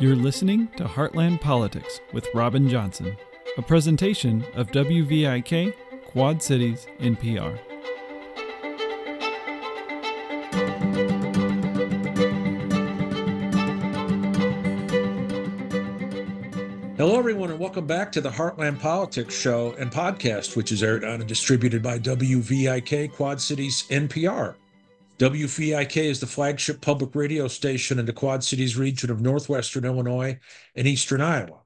You're listening to Heartland Politics with Robin Johnson, a presentation of WVIK Quad Cities NPR. Hello, everyone, and welcome back to the Heartland Politics Show and podcast, which is aired on and distributed by WVIK Quad Cities NPR. WVIK is the flagship public radio station in the Quad Cities region of northwestern Illinois and eastern Iowa.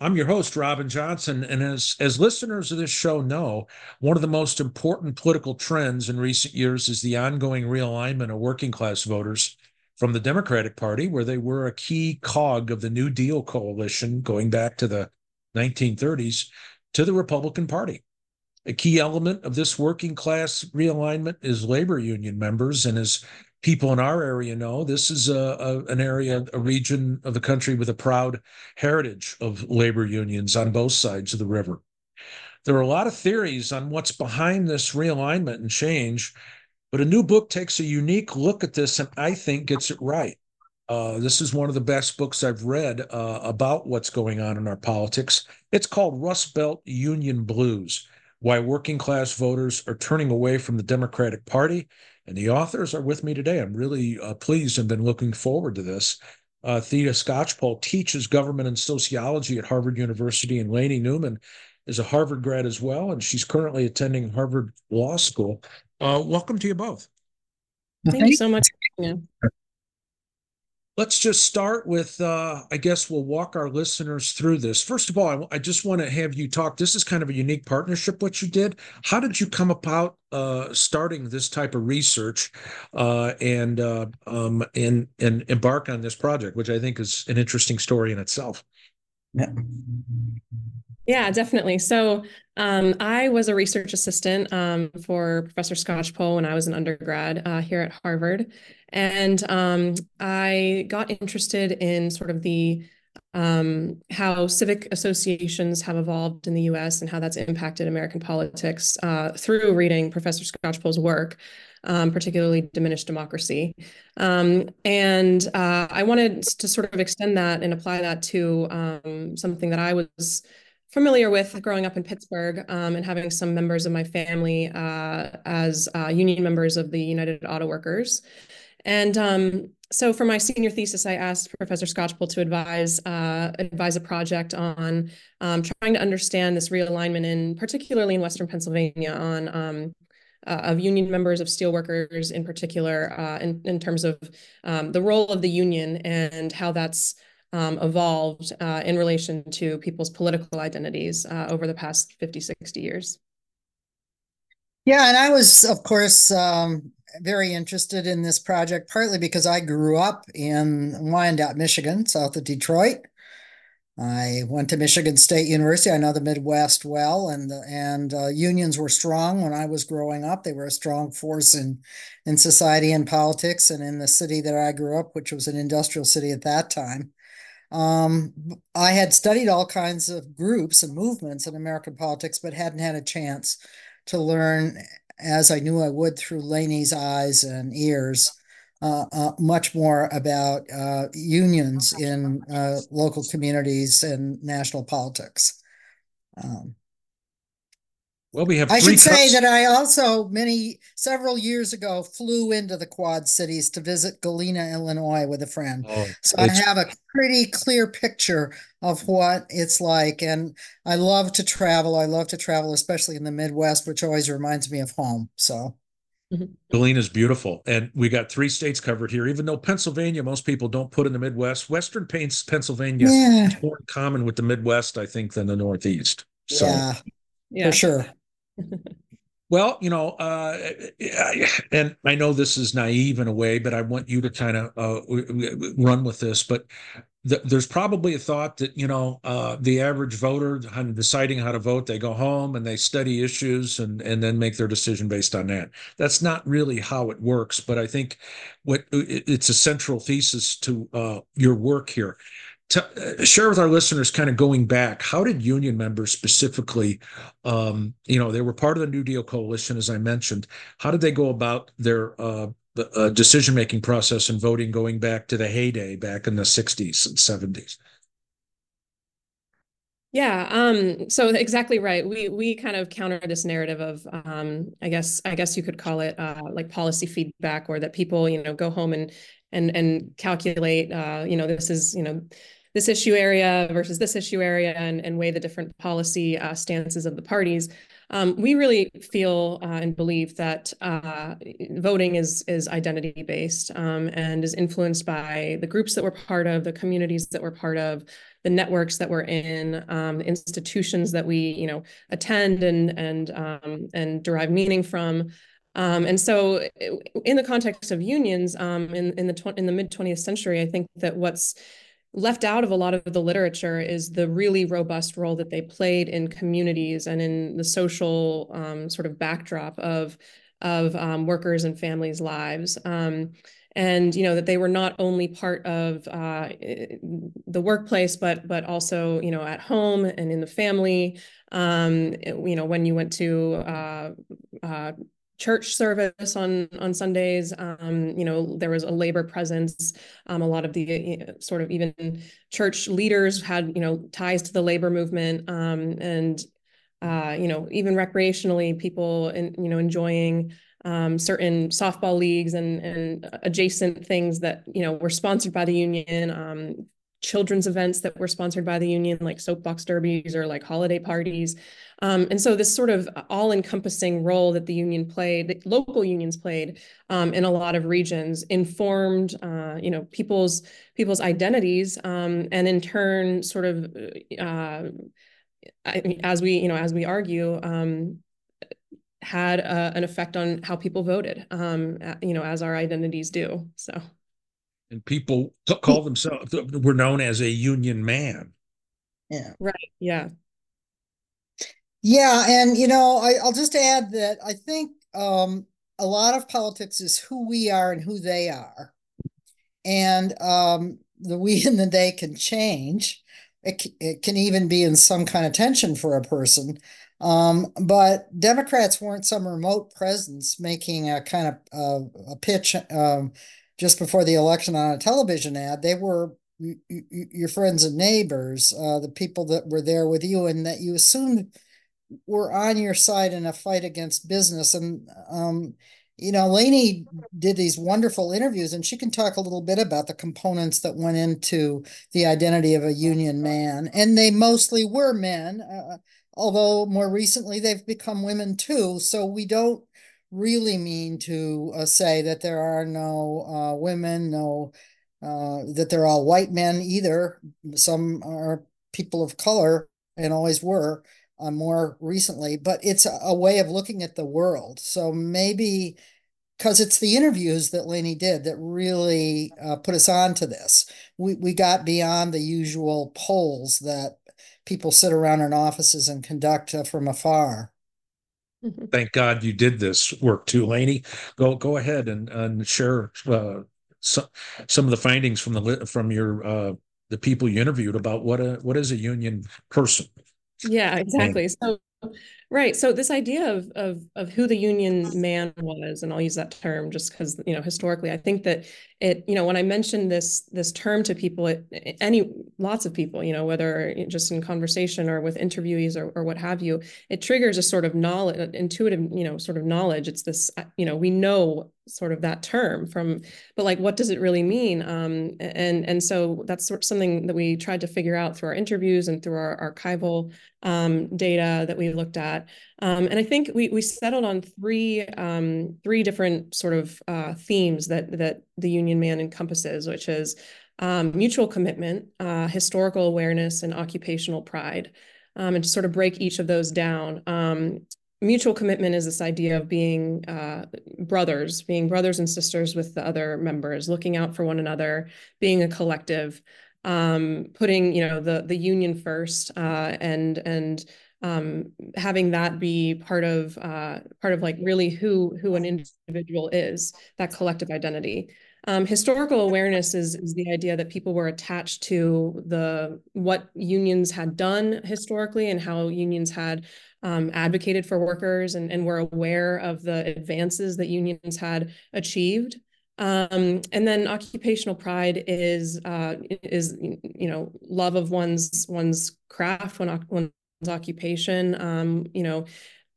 I'm your host, Robin Johnson, and as, as listeners of this show know, one of the most important political trends in recent years is the ongoing realignment of working class voters from the Democratic Party, where they were a key cog of the New Deal coalition going back to the 1930s, to the Republican Party. A key element of this working class realignment is labor union members. And as people in our area know, this is a, a, an area, a region of the country with a proud heritage of labor unions on both sides of the river. There are a lot of theories on what's behind this realignment and change, but a new book takes a unique look at this and I think gets it right. Uh, this is one of the best books I've read uh, about what's going on in our politics. It's called Rust Belt Union Blues Why Working Class Voters Are Turning Away from the Democratic Party. And the authors are with me today. I'm really uh, pleased and been looking forward to this. Uh, Theda Skocpol teaches government and sociology at Harvard University, and Lainey Newman is a Harvard grad as well, and she's currently attending Harvard Law School. Uh, welcome to you both. Thank you so much. Let's just start with, uh, I guess we'll walk our listeners through this. First of all, I, I just want to have you talk. This is kind of a unique partnership, what you did. How did you come about uh, starting this type of research uh, and, uh, um, and, and embark on this project, which I think is an interesting story in itself? Yeah. Yeah, definitely. So um, I was a research assistant um, for Professor Skocpol when I was an undergrad uh, here at Harvard. And um, I got interested in sort of the um, how civic associations have evolved in the US and how that's impacted American politics uh, through reading Professor Skocpol's work. Um, particularly diminished democracy. Um, and uh, I wanted to sort of extend that and apply that to um, something that I was familiar with growing up in Pittsburgh um, and having some members of my family uh, as uh, union members of the United Auto Workers. And um, so for my senior thesis, I asked Professor Skocpol to advise uh, advise a project on um, trying to understand this realignment in particularly in Western Pennsylvania on um, uh, of union members of steelworkers in particular uh, in, in terms of um, the role of the union and how that's um, evolved uh, in relation to people's political identities uh, over the past 50, 60 years. Yeah, and I was, of course, um, very interested in this project, partly because I grew up in Wyandotte, Michigan, south of Detroit. I went to Michigan State University. I know the Midwest well, and and uh, unions were strong when I was growing up. They were a strong force in in society and politics, and in the city that I grew up, which was an industrial city at that time. Um, I had studied all kinds of groups and movements in American politics, but hadn't had a chance to learn, as I knew I would through Lainey's eyes and ears, uh, uh, much more about uh, unions in uh, local communities and national politics. Um, well, we have. I should say that I also many several years ago flew into the Quad Cities to visit Galena, Illinois, with a friend. Oh, so I have a pretty clear picture of what it's like, and I love to travel. I love to travel, especially in the Midwest, which always reminds me of home. So. Mm-hmm. Galena is beautiful, and we got three states covered here. Even though Pennsylvania, most people don't put in the Midwest. Western paints Pennsylvania yeah. more in common with the Midwest, I think, than the Northeast. So, yeah, yeah. for sure well, you know, uh, and I know this is naive in a way, but I want you to kind of uh, run with this. But th- there's probably a thought that you know uh, the average voter deciding how to vote, they go home and they study issues and and then make their decision based on that. That's not really how it works. But I think what it's a central thesis to uh, your work here to, uh, share with our listeners kind of going back how did union members specifically um, you know they were part of the new deal coalition as i mentioned how did they go about their uh, uh, decision making process and voting going back to the heyday back in the 60s and 70s. Yeah, um, so exactly right. We we kind of counter this narrative of um, I guess I guess you could call it uh, like policy feedback, or that people you know go home and and and calculate uh, you know this is you know this issue area versus this issue area and, and weigh the different policy uh, stances of the parties. Um, we really feel uh, and believe that uh, voting is is identity based um, and is influenced by the groups that we're part of, the communities that we're part of, the networks that we're in, um, institutions that we you know attend and and um, and derive meaning from. Um, and so, in the context of unions, um, in in the in the mid 20th century, I think that what's left out of a lot of the literature is the really robust role that they played in communities and in the social um, sort of backdrop of of um, workers and families' lives. Um, and you know that they were not only part of uh, the workplace, but but also you know at home and in the family. Um, you know when you went to uh, uh, church service on on Sundays. Um, you know, there was a labor presence. Um, a lot of the you know, sort of even church leaders had you know ties to the labor movement, um, and uh, you know even recreationally, people in, you know enjoying. Um, certain softball leagues and and adjacent things that you know were sponsored by the union, um, children's events that were sponsored by the union, like soapbox derbies or like holiday parties. Um, and so this sort of all-encompassing role that the union played, that local unions played um, in a lot of regions, informed, uh, you know, people's people's identities, um, and in turn, sort of, uh, I as we you know, as we argue, um, had uh, an effect on how people voted, um, you know, as our identities do. So and people call themselves were known as a union man. Yeah. Right. Yeah. Yeah, and you know, I, will just add that I think um, a lot of politics is who we are and who they are, and um, the we and the they can change. It, it can even be in some kind of tension for a person. Um, but Democrats weren't some remote presence making a kind of uh, a pitch um, just before the election on a television ad. They were your friends and neighbors, uh, the people that were there with you, and that you assumed were on your side in a fight against business. And um, you know, Lainey did these wonderful interviews, and she can talk a little bit about the components that went into the identity of a union man. And they mostly were men, uh, although more recently they've become women too. So we don't really mean to uh, say that there are no uh, women, no, uh, that they're all white men either. Some are people of color and always were uh, more recently, but it's a, way of looking at the world. So maybe because it's the interviews that Lainey did that really uh, put us on to this. We, we got beyond the usual polls that people sit around in offices and conduct uh, from afar. Mm-hmm. Thank God you did this work too, Lainey. Go go ahead and, and share uh, some some of the findings from the from your uh, the people you interviewed about what a what is a union person. Yeah, exactly. So Right. So this idea of of of who the union man was, and I'll use that term just because you know historically, I think that it you know when I mentioned this this term to people, it, any lots of people, you know, whether just in conversation or with interviewees or or what have you, it triggers a sort of knowledge, intuitive, you know, sort of knowledge. It's this, uh, you know, we know sort of that term from but like what does it really mean? Um, and and so that's sort of something that we tried to figure out through our interviews and through our archival um, data that we looked at. Um, and i think we we settled on three um, three different sort of uh, themes that that the union man encompasses which is um, mutual commitment uh, historical awareness and occupational pride um, and to sort of break each of those down mutual commitment is this idea of being uh, brothers, being brothers and sisters with the other members, looking out for one another, being a collective, um, putting you know the the union first, uh, and and um, having that be part of uh, part of like really who who an individual is, that collective identity. Um, historical awareness is, is the idea that people were attached to the what unions had done historically and how unions had um, advocated for workers and, and were aware of the advances that unions had achieved. Um, and then occupational pride is uh, is you know love of one's one's craft, one, one's occupation. Um, you know,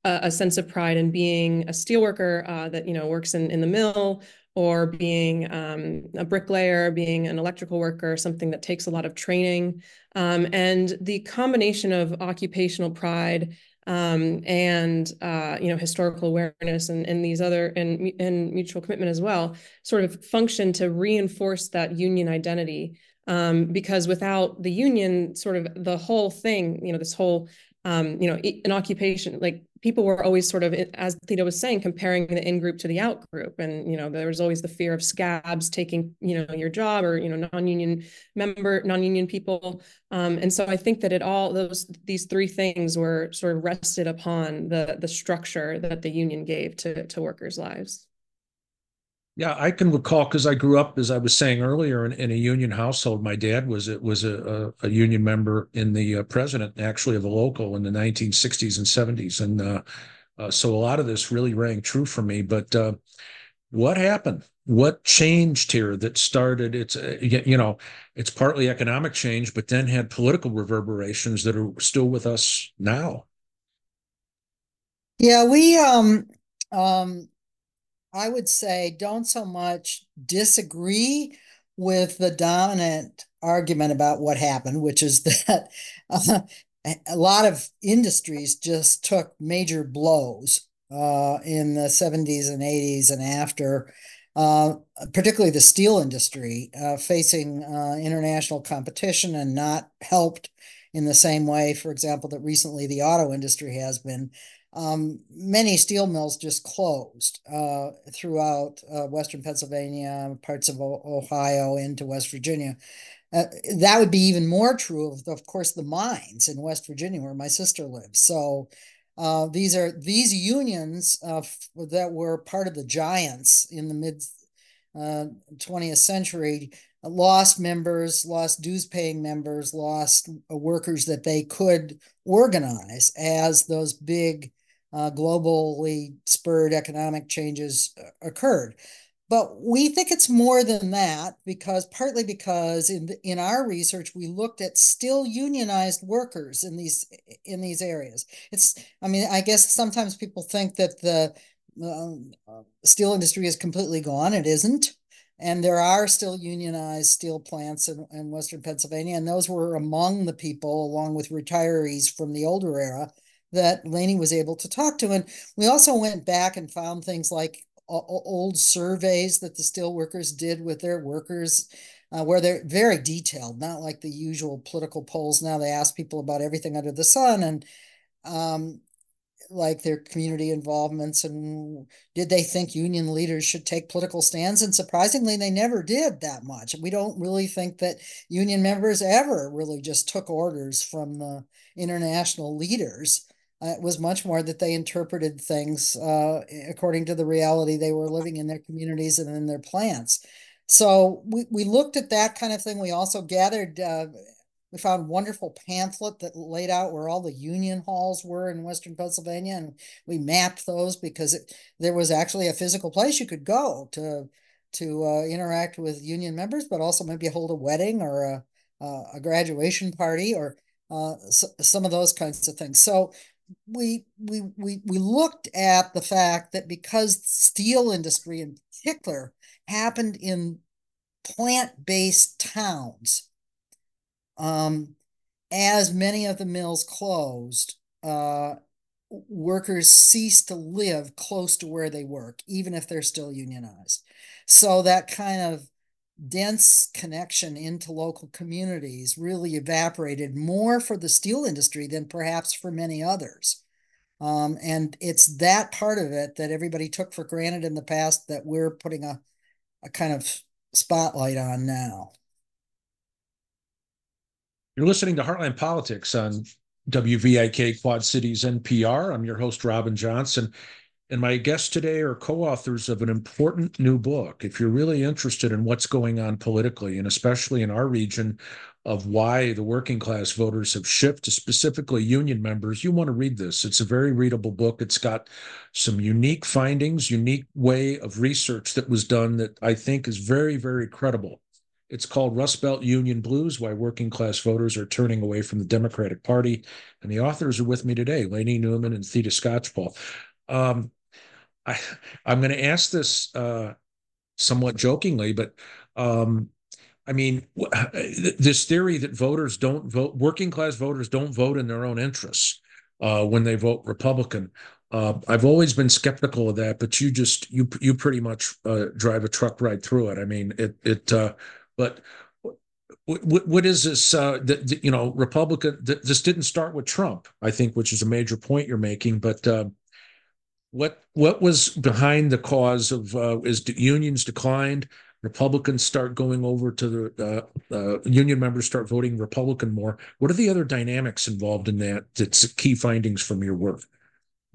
a, a, sense of pride in being a steelworker uh, that you know works in in the mill, or being um, a bricklayer, being an electrical worker, something that takes a lot of training. Um, and the combination of occupational pride um, and uh, you know historical awareness and, and these other and, and mutual commitment as well sort of function to reinforce that union identity. Um, because without the union sort of the whole thing you know this whole um, you know an occupation like people were always sort of, as Theda was saying, comparing the in group to the out group. And, you know, there was always the fear of scabs taking, you know, your job or, you know, non-union member, non-union people. Um, and so I think that it all, those, these three things were sort of rested upon the, the structure that the union gave to, to workers' lives. Yeah, I can recall because I grew up, as I was saying earlier, in, in a union household. My dad was it was a, a, a, union member in the uh, president, actually, of a local in the 1960s and 70s, and uh, uh, so a lot of this really rang true for me. But uh, what happened? What changed here that started? It's uh, you know, it's partly economic change, but then had political reverberations that are still with us now. Yeah, we um um I would say don't so much disagree with the dominant argument about what happened, which is that uh, a lot of industries just took major blows uh, in the 70s and 80s and after, uh, particularly the steel industry, uh, facing uh, international competition and not helped in the same way, for example, that recently the auto industry has been um, many steel mills just closed uh, throughout uh, Western Pennsylvania, parts of o Ohio, into West Virginia. Uh, that would be even more true of, of course, the mines in West Virginia, where my sister lives. So uh, these are these unions uh, that were part of the giants in the mid 20th uh, century lost members, lost dues paying members, lost workers that they could organize as those big uh, globally spurred economic changes uh, occurred. But we think it's more than that because partly because in in our research we looked at still unionized workers in these in these areas. It's I mean I guess sometimes people think that the um, steel industry is completely gone. It isn't. And there are still unionized steel plants in, in Western Pennsylvania. And those were among the people, along with retirees from the older era, that Lainey was able to talk to. And we also went back and found things like old surveys that the steelworkers did with their workers, uh, where they're very detailed, not like the usual political polls. Now they ask people about everything under the sun and um, like their community involvements and did they think union leaders should take political stands? And surprisingly, they never did that much. We don't really think that union members ever really just took orders from the international leaders. Uh, it was much more that they interpreted things uh, according to the reality they were living in their communities and in their plants. So we, we looked at that kind of thing. We also gathered, uh, we found wonderful pamphlet that laid out where all the union halls were in Western Pennsylvania. And we mapped those because it, there was actually a physical place you could go to to uh, interact with union members, but also maybe hold a wedding or a, a graduation party or uh, so, some of those kinds of things. So we we we we looked at the fact that because steel industry in particular happened in plant-based towns um, as many of the mills closed uh, workers ceased to live close to where they work even if they're still unionized. So that kind of dense connection into local communities really evaporated more for the steel industry than perhaps for many others. Um, and it's that part of it that everybody took for granted in the past that we're putting a, a kind of spotlight on now. You're listening to Heartland Politics on WVIK Quad Cities NPR. I'm your host, Robin Johnson. And my guests today are co authors of an important new book. If you're really interested in what's going on politically, and especially in our region, of why the working class voters have shifted, specifically union members, you want to read this. It's a very readable book. It's got some unique findings, unique way of research that was done that I think is very, very credible. It's called Rust Belt Union Blues Why Working Class Voters Are Turning Away from the Democratic Party. And the authors are with me today, Lainey Newman and Theda Skocpol. Um, I, I'm going to ask this uh, somewhat jokingly, but um, I mean, this theory that voters don't vote, working class voters don't vote in their own interests uh, when they vote Republican. Uh, I've always been skeptical of that, but you just you you pretty much uh, drive a truck right through it. I mean, it it. Uh, but what, what is this? Uh, the, the, you know, Republican. this didn't start with Trump, I think, which is a major point you're making. But uh, what what was behind the cause of uh, is unions declined? Republicans start going over to the uh, uh, union members start voting Republican more. What are the other dynamics involved in that? That's key findings from your work.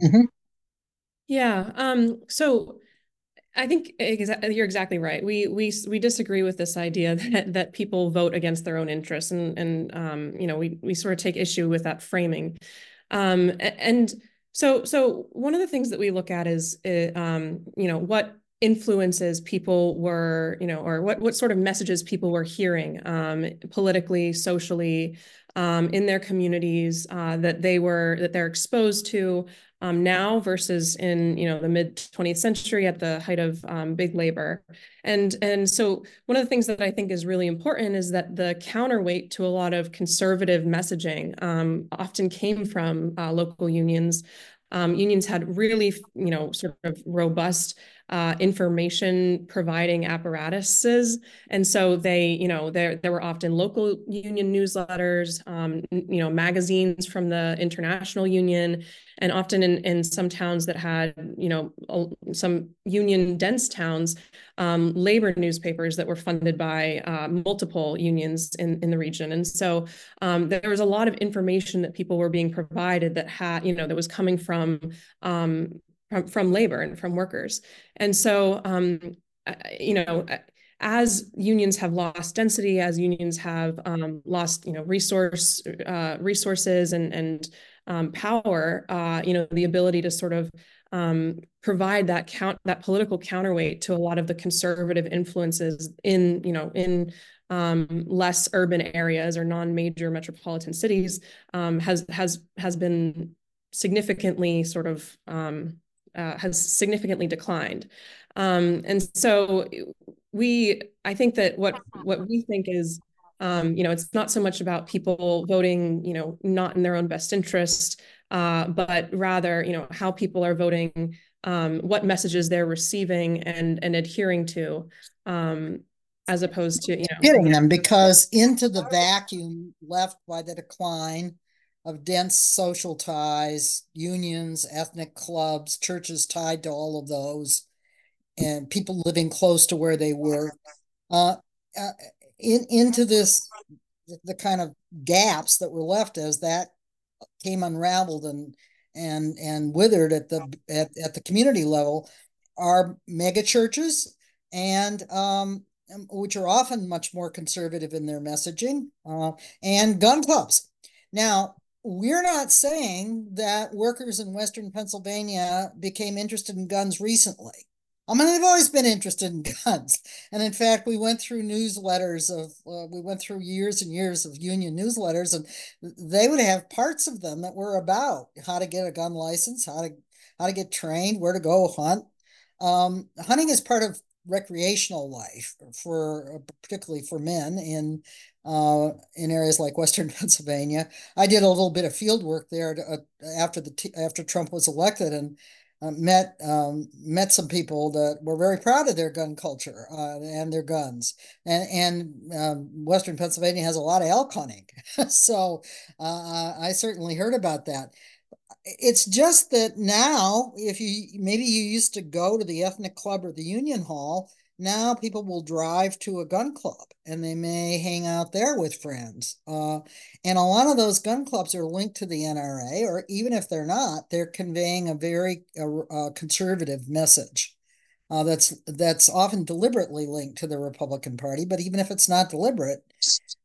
Mm-hmm. Yeah. Um, so I think exa- you're exactly right. We we we disagree with this idea that that people vote against their own interests, and and um, you know we we sort of take issue with that framing. Um, and so so one of the things that we look at is uh, um, you know what influences people were, you know, or what what sort of messages people were hearing um, politically, socially, um, in their communities uh, that they were that they're exposed to um, now versus in you know the mid 20th century at the height of um, big labor, and and so one of the things that I think is really important is that the counterweight to a lot of conservative messaging um, often came from uh, local unions. Um, unions had really, you know, sort of robust uh, information providing apparatuses. And so they, you know, there there were often local union newsletters, um, you know, magazines from the international union, and often in, in some towns that had, you know, some union dense towns, um, labor newspapers that were funded by uh, multiple unions in, in the region. And so um, there was a lot of information that people were being provided that had, you know, that was coming from um, from, from labor and from workers. And so, um, you know, as unions have lost density, as unions have um, lost, you know, resource uh, resources and and um, power, uh, you know, the ability to sort of um, provide that count that political counterweight to a lot of the conservative influences in, you know, in um, less urban areas or non-major metropolitan cities um, has has has been significantly sort of um, uh, has significantly declined. Um, and so we, I think that what what we think is, um, you know, it's not so much about people voting, you know, not in their own best interest, uh, but rather, you know, how people are voting, um, what messages they're receiving and and adhering to, um, as opposed to you know getting them because into the vacuum left by the decline of dense social ties, unions, ethnic clubs, churches tied to all of those, and people living close to where they were. Uh, uh, in, into this, the kind of gaps that were left as that came unraveled and and and withered at the at, at the community level are mega churches and um, which are often much more conservative in their messaging uh, and gun clubs now we're not saying that workers in Western Pennsylvania became interested in guns recently. I mean, they've always been interested in guns. And in fact, we went through newsletters of, uh, we went through years and years of union newsletters, and they would have parts of them that were about how to get a gun license, how to, how to get trained, where to go hunt. Um, hunting is part of recreational life for particularly for men in uh, in areas like Western Pennsylvania. I did a little bit of field work there to, uh, after the after Trump was elected and uh, met um, met some people that were very proud of their gun culture uh, and their guns. And and um, Western Pennsylvania has a lot of elk hunting, so uh, I certainly heard about that. It's just that now, if you maybe you used to go to the ethnic club or the union hall, now people will drive to a gun club and they may hang out there with friends. Uh, and a lot of those gun clubs are linked to the NRA, or even if they're not, they're conveying a very uh, conservative message. Uh, that's that's often deliberately linked to the Republican Party, but even if it's not deliberate,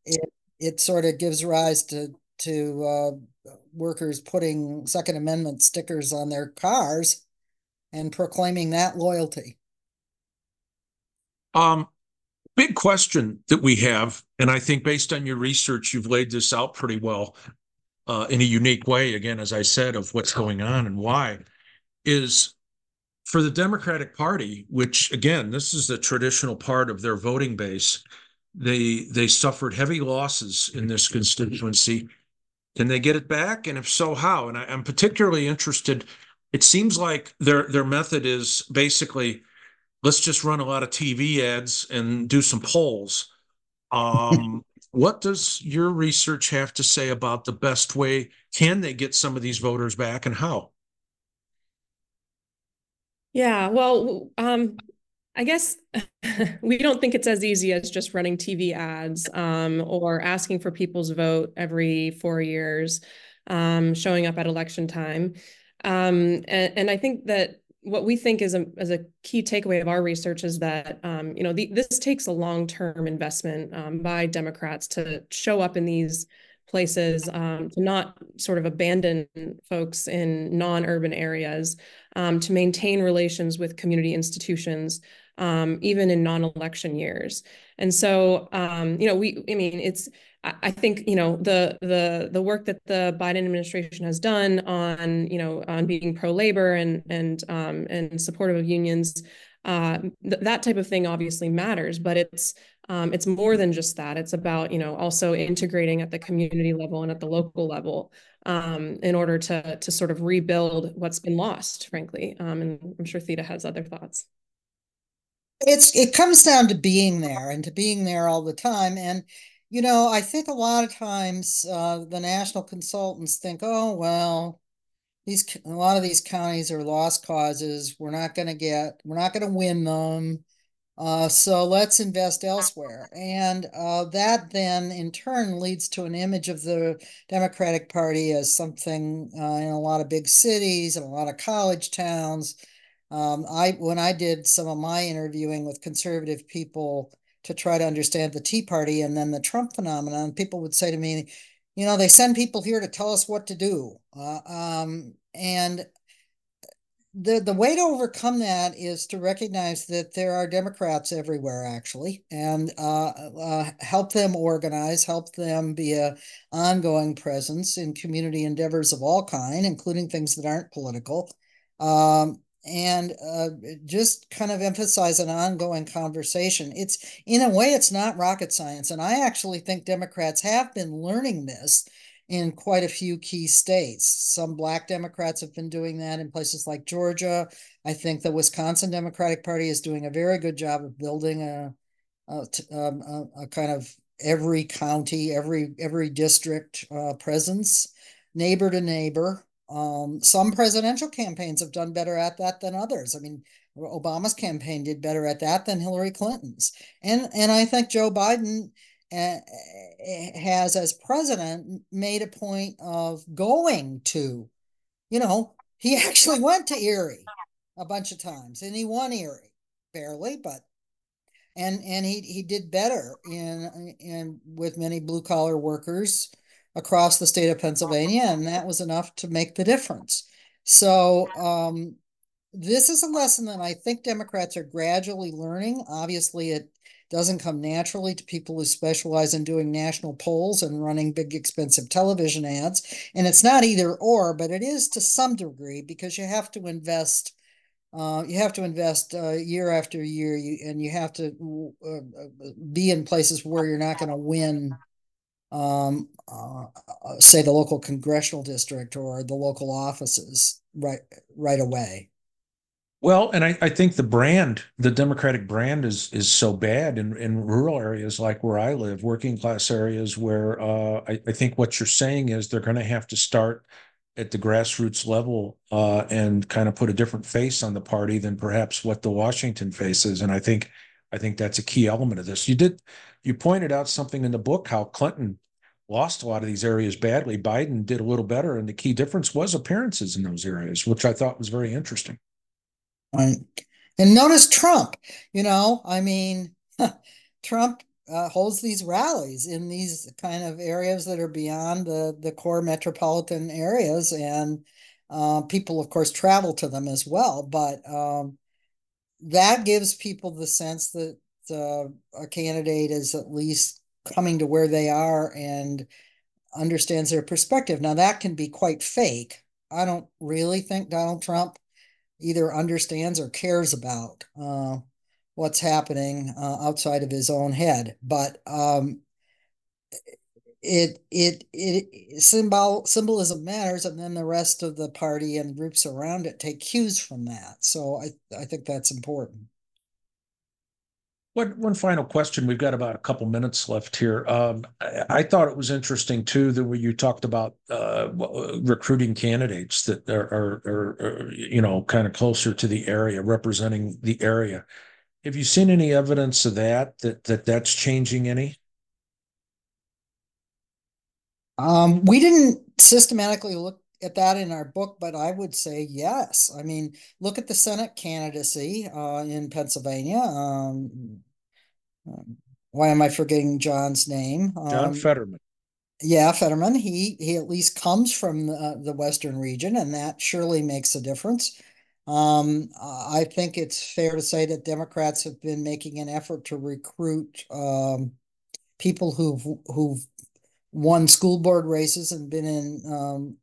it it sort of gives rise to to uh, workers putting Second Amendment stickers on their cars and proclaiming that loyalty. Um, big question that we have, and I think based on your research, you've laid this out pretty well uh, in a unique way. Again, as I said, of what's going on and why is for the Democratic Party, which again, this is the traditional part of their voting base. They they suffered heavy losses in this constituency. Can they get it back? And if so, how? And I, I'm particularly interested. It seems like their their method is basically let's just run a lot of TV ads and do some polls. Um, what does your research have to say about the best way? Can they get some of these voters back and how? Yeah, well, um, I guess we don't think it's as easy as just running TV ads um, or asking for people's vote every four years, um, showing up at election time. Um, and, and, I think that what we think is a, is a key takeaway of our research is that um, you know the, this takes a long-term investment um, by Democrats to show up in these places um, to not sort of abandon folks in non-urban areas um, to maintain relations with community institutions um, even in non-election years and so um, you know we i mean it's I think you know the the the work that the Biden administration has done on you know on being pro labor and and um, and supportive of unions uh, th- that type of thing obviously matters, but it's um, it's more than just that. It's about you know also integrating at the community level and at the local level um, in order to to sort of rebuild what's been lost, frankly. Um, and I'm sure Theda has other thoughts. It's it comes down to being there and to being there all the time. And you know, I think a lot of times uh, the national consultants think, oh well, these a lot of these counties are lost causes. We're not going to get, we're not going to win them. Uh, so let's invest elsewhere. And uh, that then in turn leads to an image of the Democratic Party as something uh, in a lot of big cities and a lot of college towns. Um, I when I did some of my interviewing with conservative people to try to understand the Tea Party and then the Trump phenomenon, people would say to me, you know, they send people here to tell us what to do. Uh, um, and the the way to overcome that is to recognize that there are Democrats everywhere, actually, and uh, uh, help them organize, help them be a ongoing presence in community endeavors of all kind, including things that aren't political. Um, and uh, just kind of emphasize an ongoing conversation. It's in a way, it's not rocket science, and I actually think Democrats have been learning this in quite a few key states. Some Black Democrats have been doing that in places like Georgia. I think the Wisconsin Democratic Party is doing a very good job of building a a, um, a, a kind of every county, every every district uh, presence, neighbor to neighbor. Um, some presidential campaigns have done better at that than others. I mean, Obama's campaign did better at that than Hillary Clinton's, and and I think Joe Biden uh, has, as president, made a point of going to, you know, he actually went to Erie a bunch of times, and he won Erie barely, but and and he he did better in in with many blue collar workers across the state of Pennsylvania, and that was enough to make the difference. So um, this is a lesson that I think Democrats are gradually learning. Obviously, it doesn't come naturally to people who specialize in doing national polls and running big expensive television ads. And it's not either or, but it is to some degree because you have to invest. Uh, you have to invest uh, year after year, you, and you have to uh, uh be in places where you're not going to win um, uh, uh, say the local congressional district or the local offices right right away. Well, and I, I think the brand, the Democratic brand, is is so bad in, in rural areas like where I live, working class areas where uh, I, I think what you're saying is they're going to have to start at the grassroots level uh, and kind of put a different face on the party than perhaps what the Washington face is. And I think I think that's a key element of this. You did you pointed out something in the book how Clinton lost a lot of these areas badly. Biden did a little better, and the key difference was appearances in those areas, which I thought was very interesting. Right. And notice Trump, you know, I mean, Trump uh, holds these rallies in these kind of areas that are beyond the, the core metropolitan areas. And uh, people, of course, travel to them as well. But um, that gives people the sense that uh, a candidate is at least coming to where they are and understands their perspective. Now, that can be quite fake. I don't really think Donald Trump either understands or cares about uh, what's happening uh, outside of his own head. But um, it it it symbol symbolism matters, and then the rest of the party and groups around it take cues from that. So I I think that's important. One, one final question. We've got about a couple minutes left here. Um, I, I, thought it was interesting too that when you talked about uh, recruiting candidates that are, are, are, are you know, kind of closer to the area, representing the area. Have you seen any evidence of that? That that that's changing any? Um, we didn't systematically look at that in our book, but I would say yes. I mean, look at the Senate candidacy uh, in Pennsylvania. Um, why am I forgetting John's name? John um, Fetterman. Yeah, Fetterman. He he at least comes from the, the western region, and that surely makes a difference. Um, I think it's fair to say that Democrats have been making an effort to recruit um, people who've who've won school board races and been in um,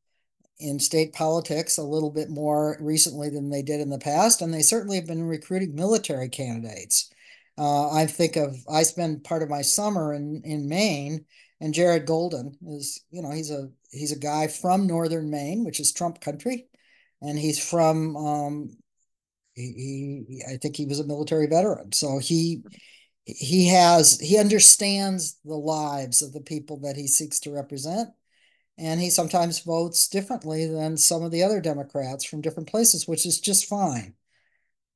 in state politics a little bit more recently than they did in the past, and they certainly have been recruiting military candidates. Uh, I think of I spend part of my summer in in Maine, and Jared Golden is you know he's a he's a guy from northern Maine, which is Trump country, and he's from um, he, he I think he was a military veteran, so he he has he understands the lives of the people that he seeks to represent and he sometimes votes differently than some of the other democrats from different places which is just fine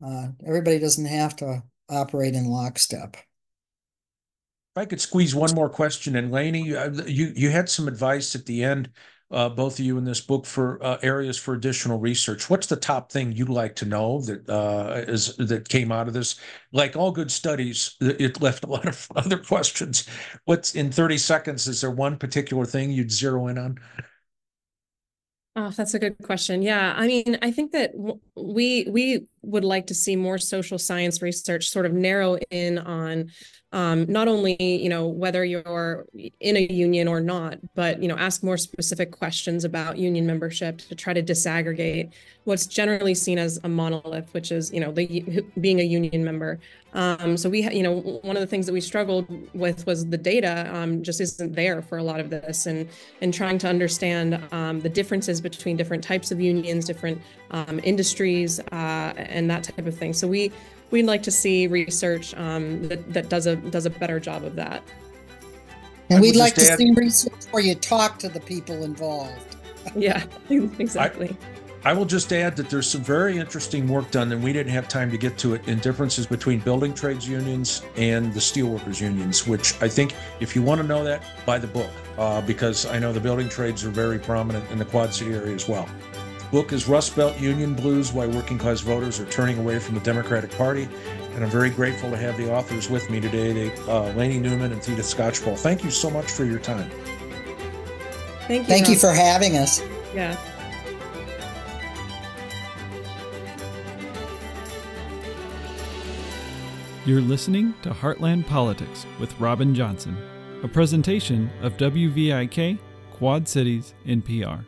uh, everybody doesn't have to operate in lockstep. If I could squeeze one more question in, Lainey, you you had some advice at the end, uh, both of you in this book for uh, areas for additional research. What's the top thing you'd like to know that uh, is that came out of this? Like all good studies, it left a lot of other questions. What's in thirty seconds? Is there one particular thing you'd zero in on? Oh, that's a good question. Yeah, I mean, I think that we we would like to see more social science research sort of narrow in on um, not only you know whether you're in a union or not, but you know ask more specific questions about union membership to try to disaggregate what's generally seen as a monolith, which is you know the being a union member. Um, so we, you know, one of the things that we struggled with was the data um, just isn't there for a lot of this, and and trying to understand um, the differences between different types of unions, different um, industries, uh, and that type of thing. So we we'd like to see research um, that, that does a does a better job of that. And we'd like to add, see research where you talk to the people involved. yeah, exactly. I, I will just add that there's some very interesting work done, and we didn't have time to get to it, in differences between building trades unions and the steelworkers unions, which I think if you want to know that, buy the book, uh, because I know the building trades are very prominent in the Quad City area as well book is Rust Belt Union Blues Why Working Class Voters Are Turning Away from the Democratic Party. And I'm very grateful to have the authors with me today, they, uh, Lainey Newman and Theda Skocpol. Thank you so much for your time. Thank you. Thank Rob. you for having us. Yeah. You're listening to Heartland Politics with Robin Johnson, a presentation of WVIK Quad Cities NPR.